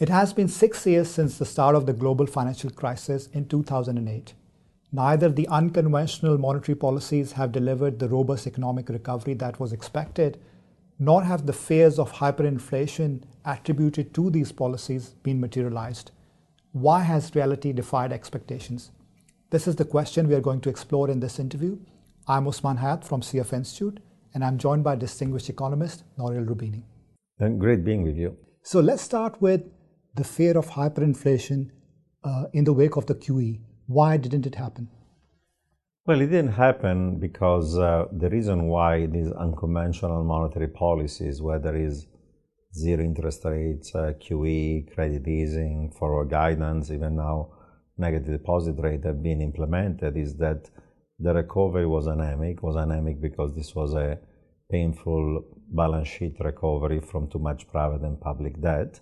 It has been six years since the start of the global financial crisis in 2008. Neither the unconventional monetary policies have delivered the robust economic recovery that was expected, nor have the fears of hyperinflation attributed to these policies been materialized. Why has reality defied expectations? This is the question we are going to explore in this interview. I'm Usman Hayat from CFA Institute, and I'm joined by distinguished economist Nouriel Roubini. And great being with you. So let's start with the fear of hyperinflation uh, in the wake of the QE. Why didn't it happen? Well, it didn't happen because uh, the reason why these unconventional monetary policies, whether it's zero interest rates, uh, QE, credit easing, forward guidance, even now negative deposit rate have been implemented, is that the recovery was anemic. Was anemic because this was a painful balance sheet recovery from too much private and public debt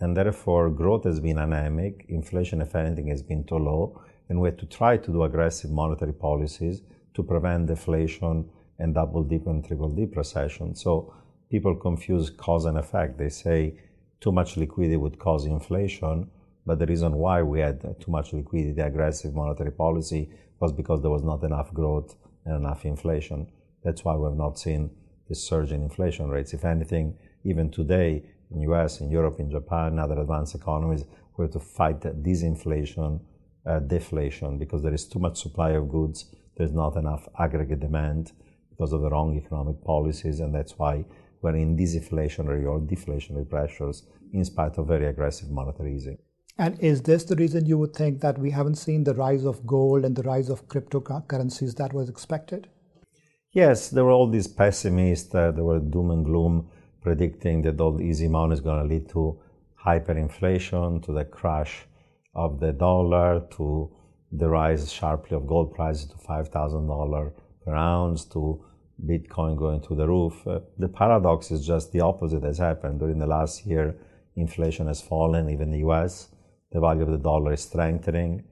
and therefore growth has been anemic, inflation, if anything, has been too low, and we had to try to do aggressive monetary policies to prevent deflation and double dip and triple dip recession. So people confuse cause and effect. They say too much liquidity would cause inflation, but the reason why we had too much liquidity, aggressive monetary policy, was because there was not enough growth and enough inflation. That's why we've not seen this surge in inflation rates. If anything, even today, in US, in Europe, in Japan, other advanced economies, we have to fight disinflation, uh, deflation, because there is too much supply of goods. There's not enough aggregate demand because of the wrong economic policies, and that's why we're in disinflationary or deflationary pressures in spite of very aggressive monetary easing. And is this the reason you would think that we haven't seen the rise of gold and the rise of cryptocurrencies that was expected? Yes, there were all these pessimists, uh, there were doom and gloom predicting that all the easy money is going to lead to hyperinflation, to the crash of the dollar, to the rise sharply of gold prices to $5,000 per ounce, to Bitcoin going to the roof. Uh, the paradox is just the opposite has happened. During the last year, inflation has fallen, even in the US. The value of the dollar is strengthening.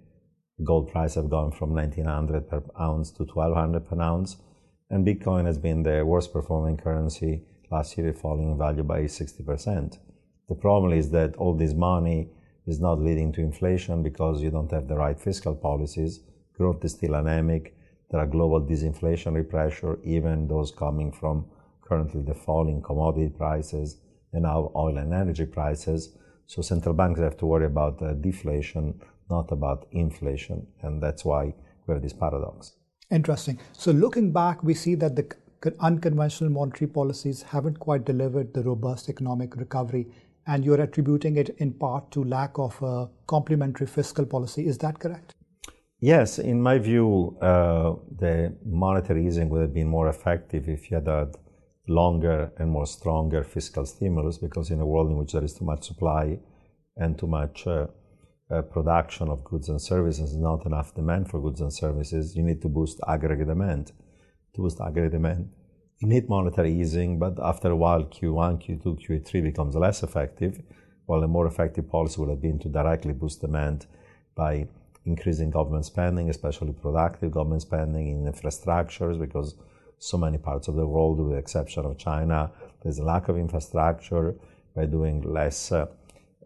Gold prices have gone from 1900 per ounce to 1200 per ounce. And Bitcoin has been the worst performing currency last year falling in value by 60%. The problem is that all this money is not leading to inflation because you don't have the right fiscal policies. Growth is still anemic. There are global disinflationary pressure, even those coming from currently the falling commodity prices and now oil and energy prices. So central banks have to worry about uh, deflation, not about inflation. And that's why we have this paradox. Interesting. So looking back, we see that the unconventional monetary policies haven't quite delivered the robust economic recovery, and you're attributing it in part to lack of a complementary fiscal policy. Is that correct? Yes, in my view, uh, the monetary easing would have been more effective if you had a longer and more stronger fiscal stimulus, because in a world in which there is too much supply and too much uh, uh, production of goods and services, not enough demand for goods and services, you need to boost aggregate demand aggregate demand. You need monetary easing, but after a while, Q1, Q2, Q3 becomes less effective, while a more effective policy would have been to directly boost demand by increasing government spending, especially productive government spending in infrastructures, because so many parts of the world, with the exception of China, there's a lack of infrastructure. By doing less uh,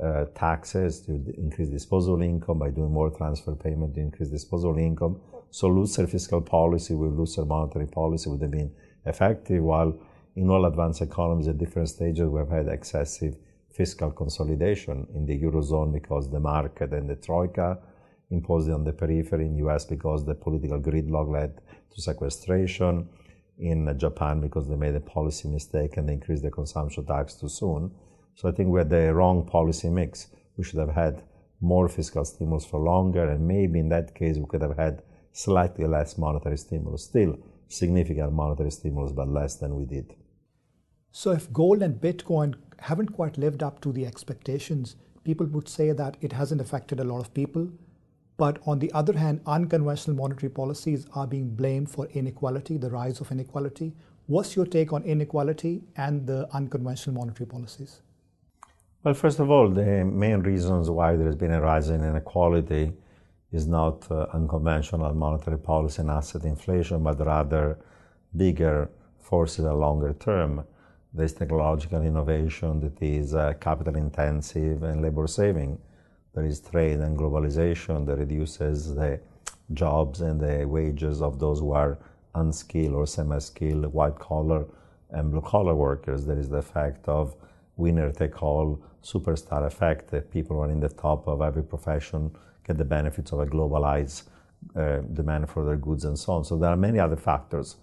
uh, taxes to increase disposable income, by doing more transfer payment to increase disposable income, so looser fiscal policy with looser monetary policy would have been effective, while in all advanced economies at different stages we've had excessive fiscal consolidation in the Eurozone because the market and the Troika imposed on the periphery, in the US because the political gridlock led to sequestration, in Japan because they made a policy mistake and they increased the consumption tax too soon. So I think we had the wrong policy mix. We should have had more fiscal stimulus for longer, and maybe in that case we could have had slightly less monetary stimulus. Still significant monetary stimulus, but less than we did. So, if gold and Bitcoin haven't quite lived up to the expectations, people would say that it hasn't affected a lot of people. But on the other hand, unconventional monetary policies are being blamed for inequality, the rise of inequality. What's your take on inequality and the unconventional monetary policies? Well, first of all, the main reasons why there's been a rise in inequality is not uh, unconventional monetary policy and asset inflation, but rather bigger forces a longer term. There's technological innovation that is uh, capital intensive and labor saving. There is trade and globalization that reduces the jobs and the wages of those who are unskilled or semi skilled, white collar and blue collar workers. There is the effect of winner take all superstar effect that people who are in the top of every profession get the benefits of a globalized uh, demand for their goods and so on. So there are many other factors.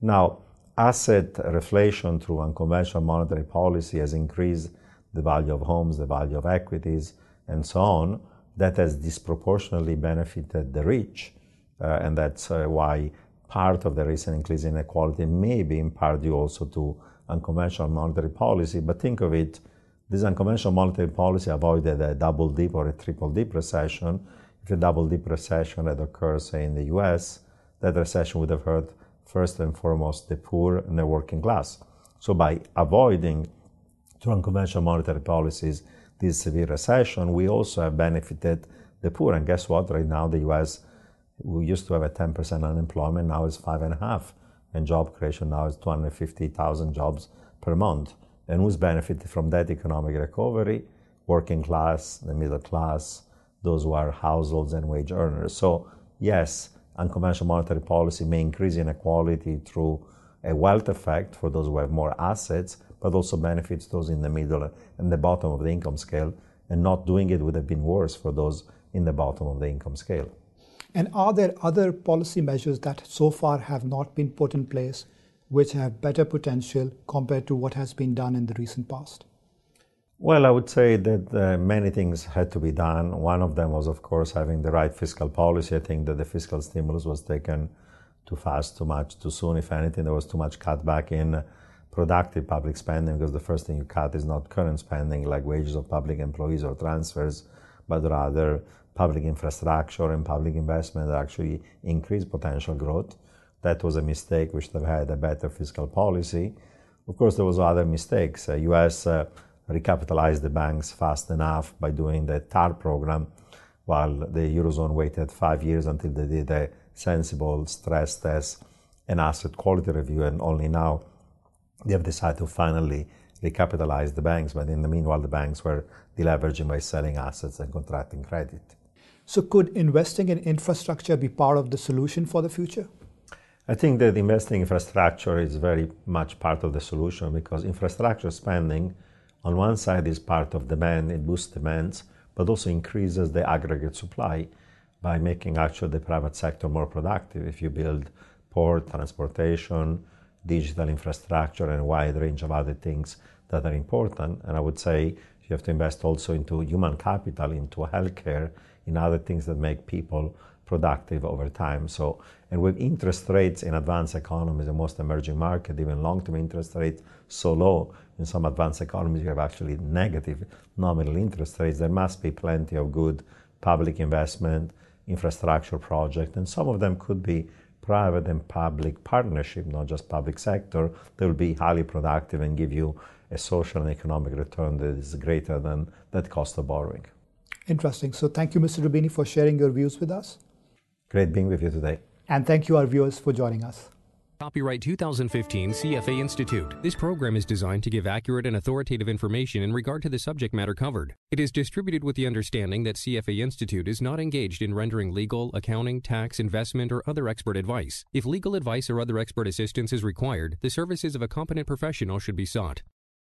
Now, asset reflation through unconventional monetary policy has increased the value of homes, the value of equities, and so on. That has disproportionately benefited the rich, uh, and that's uh, why part of the recent increase in inequality may be in part due also to unconventional monetary policy, but think of it, this unconventional monetary policy avoided a double dip or a triple dip recession. If a double dip recession had occurred, say, in the US, that recession would have hurt first and foremost the poor and the working class. So by avoiding through unconventional monetary policies this severe recession, we also have benefited the poor. And guess what? Right now, the US, we used to have a 10% unemployment, now it's five and a half and job creation now is 250,000 jobs per month. And who's benefited from that economic recovery? Working class, the middle class, those who are households and wage earners. So, yes, unconventional monetary policy may increase inequality through a wealth effect for those who have more assets, but also benefits those in the middle and the bottom of the income scale. And not doing it would have been worse for those in the bottom of the income scale. And are there other policy measures that so far have not been put in place which have better potential compared to what has been done in the recent past? Well, I would say that uh, many things had to be done. One of them was, of course, having the right fiscal policy. I think that the fiscal stimulus was taken too fast, too much, too soon. If anything, there was too much cutback in productive public spending because the first thing you cut is not current spending like wages of public employees or transfers, but rather public infrastructure and public investment actually increase potential growth. That was a mistake. We should have had a better fiscal policy. Of course, there was other mistakes. Uh, U.S. Uh, recapitalized the banks fast enough by doing the TARP program, while the eurozone waited five years until they did a sensible stress test and asset quality review, and only now they have decided to finally recapitalize the banks. But in the meanwhile, the banks were deleveraging by selling assets and contracting credit. So, could investing in infrastructure be part of the solution for the future? I think that investing in infrastructure is very much part of the solution because infrastructure spending, on one side, is part of demand, it boosts demands, but also increases the aggregate supply by making actually the private sector more productive. If you build port, transportation, digital infrastructure, and a wide range of other things that are important, and I would say you have to invest also into human capital, into healthcare, in other things that make people productive over time. So, and with interest rates in advanced economies, the most emerging market, even long-term interest rates so low, in some advanced economies you have actually negative nominal interest rates. There must be plenty of good public investment, infrastructure project, and some of them could be private and public partnership, not just public sector. They will be highly productive and give you a social and economic return that is greater than that cost of borrowing. Interesting. So thank you, Mr. Roubini, for sharing your views with us. Great being with you today. And thank you, our viewers, for joining us. Copyright 2015 CFA Institute. This program is designed to give accurate and authoritative information in regard to the subject matter covered. It is distributed with the understanding that CFA Institute is not engaged in rendering legal, accounting, tax, investment, or other expert advice. If legal advice or other expert assistance is required, the services of a competent professional should be sought.